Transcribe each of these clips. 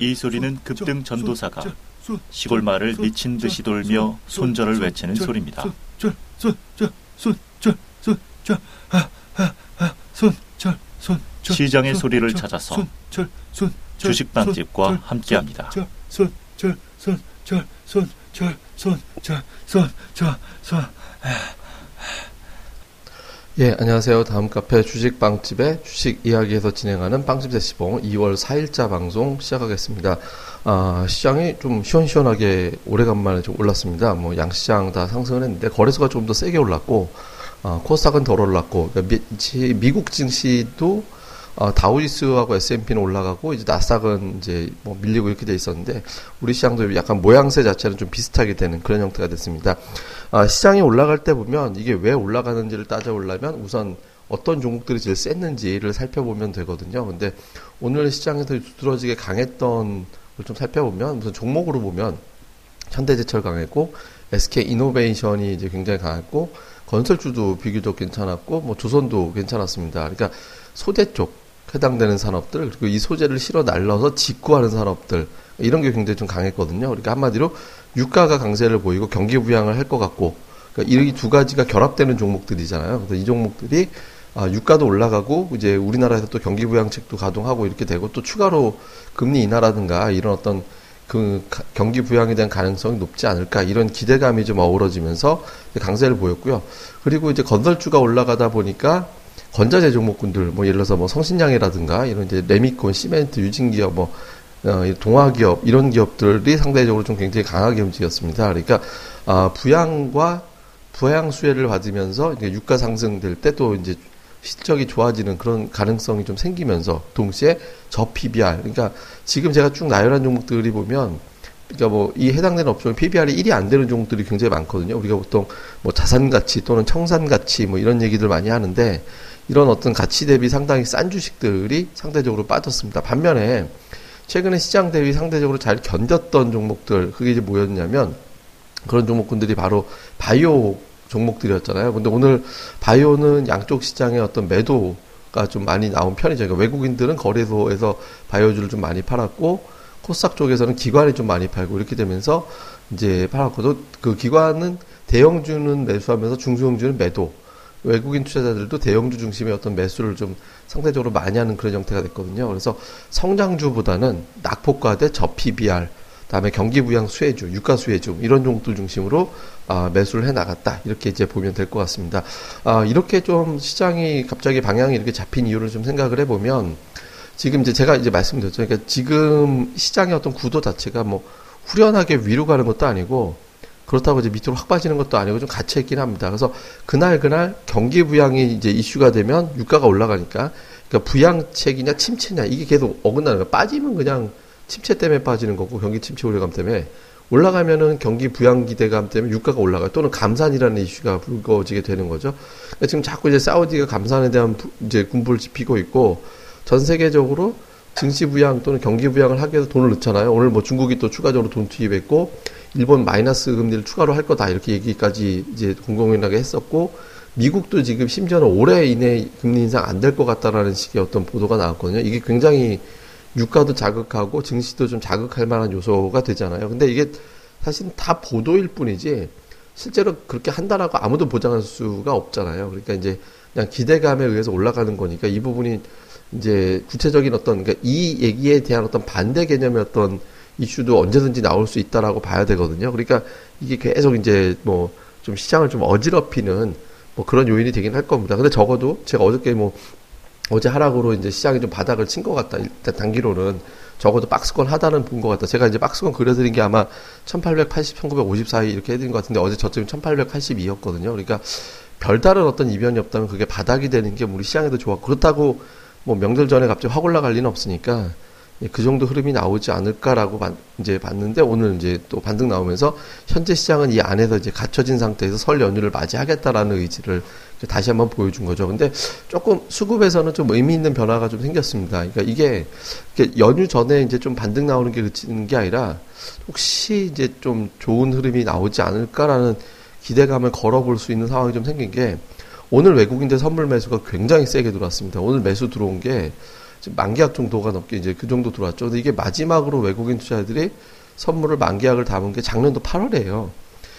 이 소리는 급등 전도사가 시골 마을을 미친 듯이 돌며 손절을 외치는 소리입니다. 시장의 소리를 찾아서 주식빵집과 함께합니다. 예, 안녕하세요. 다음 카페 주식 빵집의 주식 이야기에서 진행하는 빵집 대시봉 2월 4일자 방송 시작하겠습니다. 아, 시장이 좀 시원시원하게 오래간만에 좀 올랐습니다. 뭐 양시장 다 상승을 했는데 거래소가 좀 더 세게 올랐고 아, 코스닥은 덜 올랐고 그러니까 미, 미국 증시도 어, 다우지수하고 S&P는 올라가고 이제 나스닥은 이제 뭐 밀리고 이렇게 돼 있었는데 우리 시장도 약간 모양새 자체는 좀 비슷하게 되는 그런 형태가 됐습니다. 아, 시장이 올라갈 때 보면 이게 왜 올라가는지를 따져보려면 우선 어떤 종목들이 제일 셌는지를 살펴보면 되거든요. 근데 오늘 시장에서 두드러지게 강했던 걸 좀 살펴보면 우선 종목으로 보면 현대제철 강했고 SK 이노베이션이 이제 굉장히 강했고 건설주도 비교적 괜찮았고 뭐 조선도 괜찮았습니다. 그러니까 소재 쪽 해당되는 산업들 그리고 이 소재를 실어 날라서 직구하는 산업들 이런 게 굉장히 좀 강했거든요. 그러니까 한마디로 유가가 강세를 보이고 경기 부양을 할 것 같고 그러니까 이두 가지가 결합되는 종목들이잖아요. 그래서 이 종목들이 아, 유가도 올라가고 이제 우리나라에서 또 경기 부양책도 가동하고 이렇게 되고 또 추가로 금리 인하라든가 이런 어떤 그 경기 부양에 대한 가능성이 높지 않을까 이런 기대감이 좀 어우러지면서 강세를 보였고요. 그리고 이제 건설주가 올라가다 보니까 건자재 종목군들 뭐 예를 들어서 뭐 성신양이라든가 이런 이제 레미콘, 시멘트, 유진기업 뭐 어, 동화기업 이런 기업들이 상대적으로 좀 굉장히 강하게 움직였습니다. 그러니까 아, 부양과 부양 수혜를 받으면서 유가 상승될 때 또 이제 실적이 좋아지는 그런 가능성이 좀 생기면서 동시에 저 PBR 그러니까 지금 제가 쭉 나열한 종목들이 보면 그러니까 뭐 이 해당되는 업종 PBR이 1이 안 되는 종목들이 굉장히 많거든요. 우리가 보통 뭐 자산 가치 또는 청산 가치 뭐 이런 얘기들 많이 하는데 이런 어떤 가치 대비 상당히 싼 주식들이 상대적으로 빠졌습니다. 반면에 최근에 시장 대비 상대적으로 잘 견뎠던 종목들 그게 이제 뭐였냐면 그런 종목군들이 바로 바이오 종목들이었잖아요. 근데 오늘 바이오는 양쪽 시장에 어떤 매도가 좀 많이 나온 편이죠. 그러니까 외국인들은 거래소에서 바이오주를 좀 많이 팔았고 코스닥 쪽에서는 기관이 좀 많이 팔고 이렇게 되면서 이제 팔았고 그 기관은 대형주는 매수하면서 중소형주는 매도 외국인 투자자들도 대형주 중심의 어떤 매수를 좀 상대적으로 많이 하는 그런 형태가 됐거든요. 그래서 성장주보다는 낙폭과대 저PBR, 다음에 경기 부양 수혜주, 유가 수혜주 이런 종목들 중심으로 아, 매수를 해 나갔다 이렇게 이제 보면 될 것 같습니다. 아, 이렇게 좀 시장이 갑자기 방향이 이렇게 잡힌 이유를 좀 생각을 해보면 지금 이제 제가 이제 말씀드렸죠. 그러니까 지금 시장의 어떤 구도 자체가 뭐 후련하게 위로 가는 것도 아니고 그렇다고 이제 밑으로 확 빠지는 것도 아니고 좀 갇혀 있긴 합니다. 그래서 그날 그날 경기 부양이 이제 이슈가 되면 유가가 올라가니까 그러니까 부양책이냐 침체냐 이게 계속 어긋나는 거예요. 빠지면 그냥 침체 때문에 빠지는 거고 경기 침체 우려감 때문에 올라가면은 경기 부양 기대감 때문에 유가가 올라가요. 또는 감산이라는 이슈가 불거지게 되는 거죠. 그러니까 지금 자꾸 이제 사우디가 감산에 대한 이제 군부를 지피고 있고 전 세계적으로 증시 부양 또는 경기 부양을 하기 위해서 돈을 넣잖아요. 오늘 뭐 중국이 또 추가적으로 돈 투입했고 일본 마이너스 금리를 추가로 할 거다 이렇게 얘기까지 이제 공공연하게 했었고 미국도 지금 심지어는 올해 이내 금리 인상 안 될 것 같다라는 식의 어떤 보도가 나왔거든요. 이게 굉장히 유가도 자극하고 증시도 좀 자극할 만한 요소가 되잖아요. 근데 이게 사실은 다 보도일 뿐이지 실제로 그렇게 한다라고 아무도 보장할 수가 없잖아요. 그러니까 이제 그냥 기대감에 의해서 올라가는 거니까 이 부분이 이제 구체적인 어떤 그러니까 이 얘기에 대한 어떤 반대 개념의 어떤 이슈도 언제든지 나올 수 있다라고 봐야 되거든요. 그러니까 이게 계속 이제 뭐 좀 시장을 좀 어지럽히는 뭐 그런 요인이 되긴 할 겁니다. 근데 적어도 제가 어저께 뭐 어제 하락으로 이제 시장이 좀 바닥을 친 것 같다. 일단 단기로는 적어도 박스권 하단은 본 것 같다. 제가 이제 박스권 그려드린 게 아마 1880, 1950 사이 이렇게 해드린 것 같은데 어제 저점이 1882였거든요. 그러니까 별다른 어떤 이변이 없다면 그게 바닥이 되는 게 우리 시장에도 좋았고 그렇다고 뭐 명절 전에 갑자기 확 올라갈 리는 없으니까 예, 그 정도 흐름이 나오지 않을까라고 이제 봤는데 오늘 이제 또 반등 나오면서 현재 시장은 이 안에서 이제 갇혀진 상태에서 설 연휴를 맞이하겠다라는 의지를 다시 한번 보여준 거죠. 근데 조금 수급에서는 좀 의미 있는 변화가 좀 생겼습니다. 그러니까 이게 연휴 전에 이제 좀 반등 나오는 게 그치는 게 아니라 혹시 이제 좀 좋은 흐름이 나오지 않을까라는 기대감을 걸어볼 수 있는 상황이 좀 생긴 게 오늘 외국인들 선물 매수가 굉장히 세게 들어왔습니다. 오늘 매수 들어온 게 만계약 정도가 넘게 이제 그 정도 들어왔죠. 근데 이게 마지막으로 외국인 투자자들이 선물을 만계약을 담은 게 작년도 8월이에요.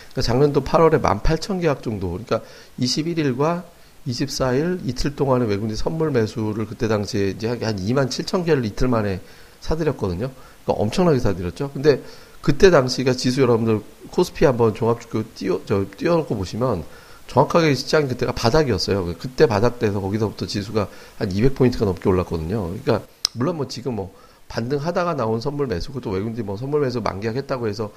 그러니까 작년도 8월에 18,000계약 정도. 그러니까 21일과 24일 이틀 동안에 외국인 선물 매수를 그때 당시에 이제 한 2만 7천 개를 이틀 만에 사드렸거든요. 그러니까 엄청나게 사드렸죠. 근데 그때 당시가 지수 여러분들 코스피 한번 종합주교 띄워 저 띄워놓고 보시면 정확하게 시장 그때가 바닥이었어요. 그때 바닥 돼서 거기서부터 지수가 한 200포인트가 넘게 올랐거든요. 그러니까 물론 뭐 지금 뭐 반등하다가 나온 선물 매수 그것도 외국인들이 뭐 선물 매수 만기하겠다고 해서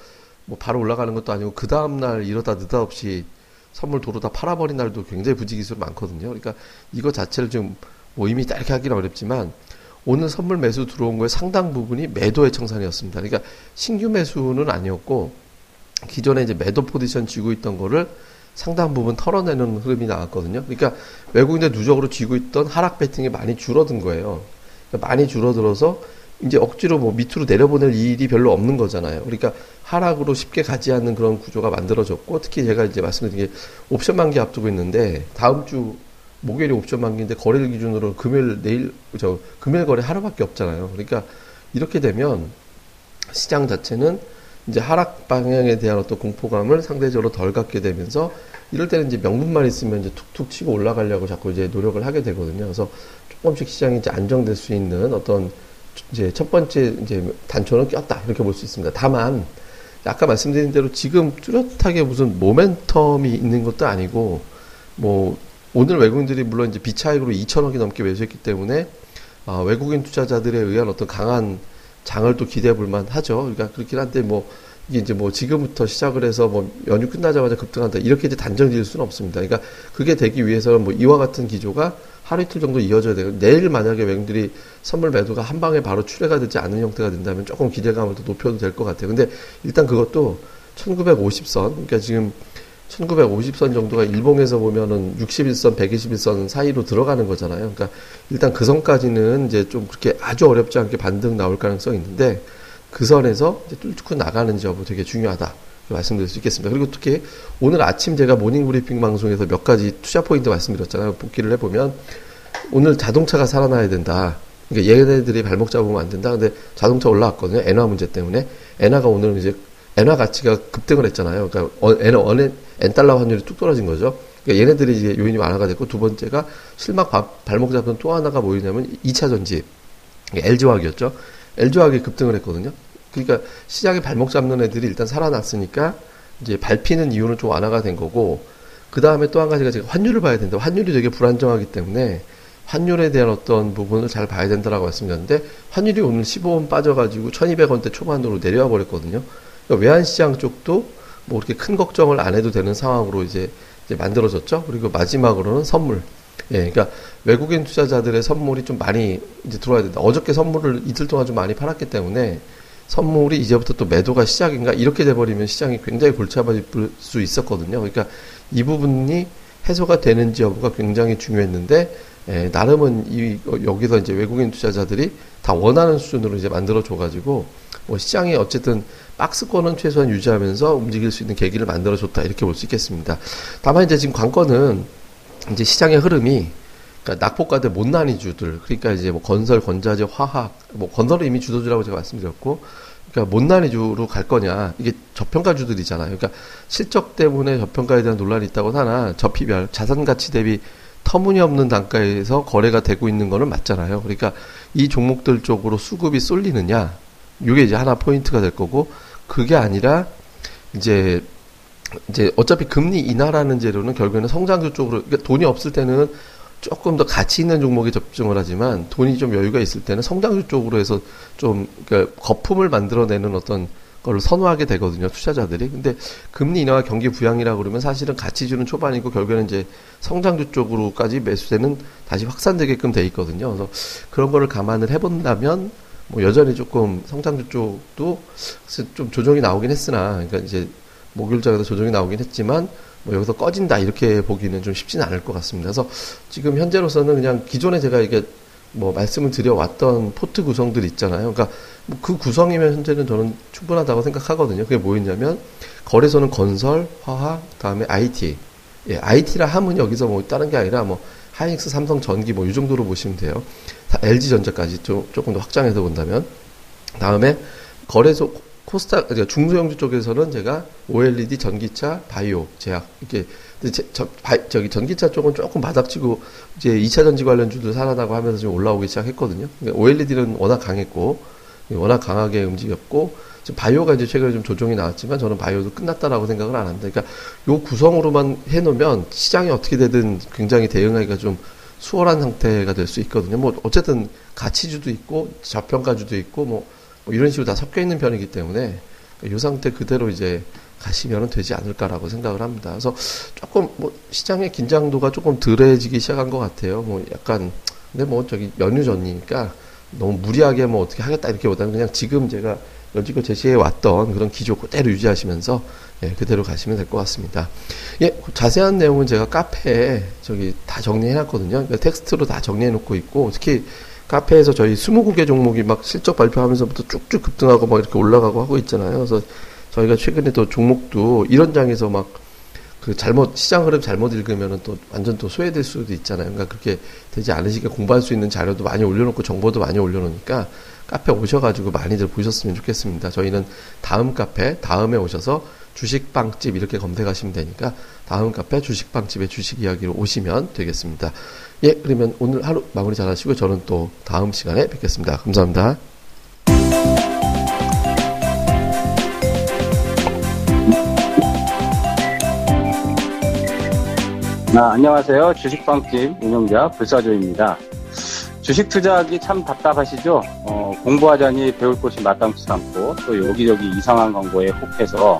뭐 바로 올라가는 것도 아니고 그 다음 날 이러다 느닷없이 선물 도로 다 팔아버린 날도 굉장히 부지기수로 많거든요. 그러니까 이거 자체를 좀뭐 이미 딱 이렇게 하기는 어렵지만 오늘 선물 매수 들어온 거에 상당 부분이 매도의 청산이었습니다. 그러니까 신규 매수는 아니었고 기존에 이제 매도 포지션 쥐고 있던 거를 상당 부분 털어내는 흐름이 나왔거든요. 그러니까 외국인들 누적으로 쥐고 있던 하락 배팅이 많이 줄어든 거예요. 그러니까 많이 줄어들어서 이제 억지로 뭐 밑으로 내려보낼 일이 별로 없는 거잖아요. 그러니까 하락으로 쉽게 가지 않는 그런 구조가 만들어졌고 특히 제가 이제 말씀드린 게 옵션 만기 앞두고 있는데 다음 주 목요일이 옵션 만기인데 거래일 기준으로 금요일 내일 저 금요일 거래 하루밖에 없잖아요. 그러니까 이렇게 되면 시장 자체는 이제 하락 방향에 대한 어떤 공포감을 상대적으로 덜 갖게 되면서 이럴 때는 이제 명분만 있으면 이제 툭툭 치고 올라가려고 자꾸 이제 노력을 하게 되거든요. 그래서 조금씩 시장이 이제 안정될 수 있는 어떤 이제 첫 번째 이제 단초는 꼈다 이렇게 볼 수 있습니다. 다만 아까 말씀드린 대로 지금 뚜렷하게 무슨 모멘텀이 있는 것도 아니고 뭐 오늘 외국인들이 물론 이제 비차익으로 2천억이 넘게 매수했기 때문에 아, 외국인 투자자들에 의한 어떤 강한 장을 또 기대해 볼 만 하죠. 그러니까 그렇긴 한데 뭐 이게 이제 뭐 지금부터 시작을 해서 뭐 연휴 끝나자마자 급등한다 이렇게 이제 단정 지을 수는 없습니다. 그러니까 그게 되기 위해서는 뭐 이와 같은 기조가 하루 이틀 정도 이어져야 되고 내일 만약에 외국인들이 선물 매도가 한 방에 바로 출회가 되지 않는 형태가 된다면 조금 기대감을 더 높여도 될 것 같아요. 근데 일단 그것도 1950선 그러니까 지금 1950선 정도가 일봉에서 보면은 61선, 121선 사이로 들어가는 거잖아요. 그러니까 일단 그 선까지는 이제 좀 그렇게 아주 어렵지 않게 반등 나올 가능성이 있는데 그 선에서 이제 뚫고 나가는지 여부 되게 중요하다. 말씀드릴 수 있겠습니다. 그리고 특히 오늘 아침 제가 morning 브리핑 방송에서 몇 가지 투자 포인트 말씀드렸잖아요. 복기를 해보면 오늘 자동차가 살아나야 된다. 그러니까 얘네들이 발목 잡으면 안 된다. 근데 자동차 올라왔거든요. 엔화 문제 때문에. 엔화가 오늘 이제 엔화 가치가 급등을 했잖아요. 그러니까 엔화 원에 엔달러 환율이 뚝 떨어진 거죠. 그러니까 얘네들이 이제 요인이 완화가 됐고 두 번째가 실막 발목 잡던 또 하나가 뭐였냐면 2차 전지 LG화학이었죠. LG화학이 급등을 했거든요. 그러니까 시장에 발목 잡는 애들이 일단 살아났으니까 이제 밟히는 이유는 좀 완화가 된 거고 그 다음에 또 한 가지가 제가 환율을 봐야 된다. 환율이 되게 불안정하기 때문에 환율에 대한 어떤 부분을 잘 봐야 된다라고 말씀드렸는데 환율이 오늘 15원 빠져가지고 1200원대 초반으로 내려와 버렸거든요. 그러니까 외환시장 쪽도 뭐 그렇게 큰 걱정을 안 해도 되는 상황으로 이제, 이제 만들어졌죠. 그리고 마지막으로는 선물. 예, 그러니까 외국인 투자자들의 선물이 좀 많이 이제 들어와야 된다. 어저께 선물을 이틀 동안 좀 많이 팔았기 때문에 선물이 이제부터 또 매도가 시작인가 이렇게 돼버리면 시장이 굉장히 골치 아파질 수 있었거든요. 그러니까 이 부분이 해소가 되는지 여부가 굉장히 중요했는데 예, 나름은 이 여기서 이제 외국인 투자자들이 다 원하는 수준으로 이제 만들어 줘가지고 뭐 시장이 어쨌든 박스권은 최소한 유지하면서 움직일 수 있는 계기를 만들어줬다 이렇게 볼 수 있겠습니다. 다만 이제 지금 관건은 이제 시장의 흐름이 그러니까 낙폭과대 못난이주들 그러니까 이제 뭐 건설, 건자재, 화학 뭐 건설은 이미 주도주라고 제가 말씀드렸고 그러니까 못난이주로 갈 거냐 이게 저평가주들이잖아요. 그러니까 실적 때문에 저평가에 대한 논란이 있다고 하나 저피별 자산 가치 대비 터무니없는 단가에서 거래가 되고 있는 거는 맞잖아요. 그러니까 이 종목들 쪽으로 수급이 쏠리느냐 이게 이제 하나 포인트가 될 거고 그게 아니라 이제 이제 어차피 금리 인하라는 재료는 결국에는 성장주 쪽으로 그러니까 돈이 없을 때는 조금 더 가치 있는 종목에 접종을 하지만 돈이 좀 여유가 있을 때는 성장주 쪽으로 해서 좀 그러니까 거품을 만들어내는 어떤 걸 선호하게 되거든요 투자자들이. 근데 금리 인하와 경기 부양이라 그러면 사실은 가치주는 초반이고 결국에는 이제 성장주 쪽으로까지 매수되는 다시 확산되게끔 돼 있거든요. 그래서 그런 거를 감안을 해본다면 뭐 여전히 조금 성장주 쪽도 좀 조정이 나오긴 했으나, 그러니까 이제 목요일장에도 조정이 나오긴 했지만, 뭐 여기서 꺼진다 이렇게 보기는 좀 쉽지는 않을 것 같습니다. 그래서 지금 현재로서는 그냥 기존에 제가 이게 뭐 말씀을 드려왔던 포트 구성들 있잖아요. 그러니까 뭐그 구성이면 현재는 저는 충분하다고 생각하거든요. 그게 뭐였냐면 거래소는 건설, 화학, 그다음에 IT 예, IT라 하면 여기서 뭐 다른 게 아니라 뭐 하이닉스, 삼성, 전기 뭐 이 정도로 보시면 돼요. LG 전자까지 좀 조금 더 확장해서 본다면 다음에 거래소 코스타 그러니까 중소형주 쪽에서는 제가 OLED 전기차 바이오 제약 이렇게 제, 저, 바, 저기 전기차 쪽은 조금 바닥치고 이제 2차 전지 관련주들 살아나고 하면서 좀 올라오기 시작했거든요. 그러니까 OLED는 워낙 강했고 워낙 강하게 움직였고 지금 바이오가 이제 최근에 좀 조정이 나왔지만 저는 바이오도 끝났다라고 생각을 안 합니다. 그러니까 요 구성으로만 해놓으면 시장이 어떻게 되든 굉장히 대응하기가 좀 수월한 상태가 될 수 있거든요. 뭐 어쨌든 가치주도 있고 저평가주도 있고 뭐, 뭐 이런 식으로 다 섞여 있는 편이기 때문에 이 상태 그대로 이제 가시면 되지 않을까라고 생각을 합니다. 그래서 조금 뭐 시장의 긴장도가 조금 덜해지기 시작한 것 같아요. 뭐 약간 근데 뭐 저기 연휴 전이니까 너무 무리하게 뭐 어떻게 하겠다 이렇게보다는 그냥 지금 제가 여지껏 제시해 왔던 그런 기조 그대로 유지하시면서 예, 그대로 가시면 될 것 같습니다. 예, 자세한 내용은 제가 카페에 저기 다 정리해 놨거든요. 그러니까 텍스트로 다 정리해 놓고 있고 특히 카페에서 저희 20국의 종목이 막 실적 발표하면서부터 쭉쭉 급등하고 막 이렇게 올라가고 하고 있잖아요. 그래서 저희가 최근에 또 종목도 이런 장에서 막 그 잘못 시장 흐름 잘못 읽으면은 또 완전 또 소외될 수도 있잖아요. 그러니까 그렇게 되지 않으시게 공부할 수 있는 자료도 많이 올려놓고 정보도 많이 올려놓으니까 카페 오셔가지고 많이들 보셨으면 좋겠습니다. 저희는 다음 카페 다음에 오셔서 주식빵집 이렇게 검색하시면 되니까 다음 카페 주식빵집의 주식 이야기로 오시면 되겠습니다. 예, 그러면 오늘 하루 마무리 잘 하시고 저는 또 다음 시간에 뵙겠습니다. 감사합니다. 아, 안녕하세요. 주식방집 운영자 불사조입니다. 주식 투자하기 참 답답하시죠? 어, 공부하자니 배울 곳이 마땅치 않고 또 여기저기 이상한 광고에 혹해서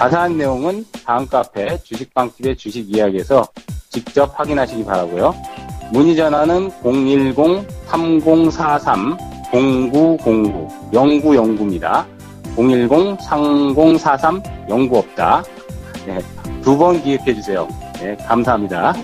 자세한 내용은 다음 카페 주식빵집의 주식 이야기에서 직접 확인하시기 바라고요. 문의 전화는 010-3043-0909 0909입니다. 010-3043 09없다. 네, 두 번 기획해 주세요. 네, 감사합니다.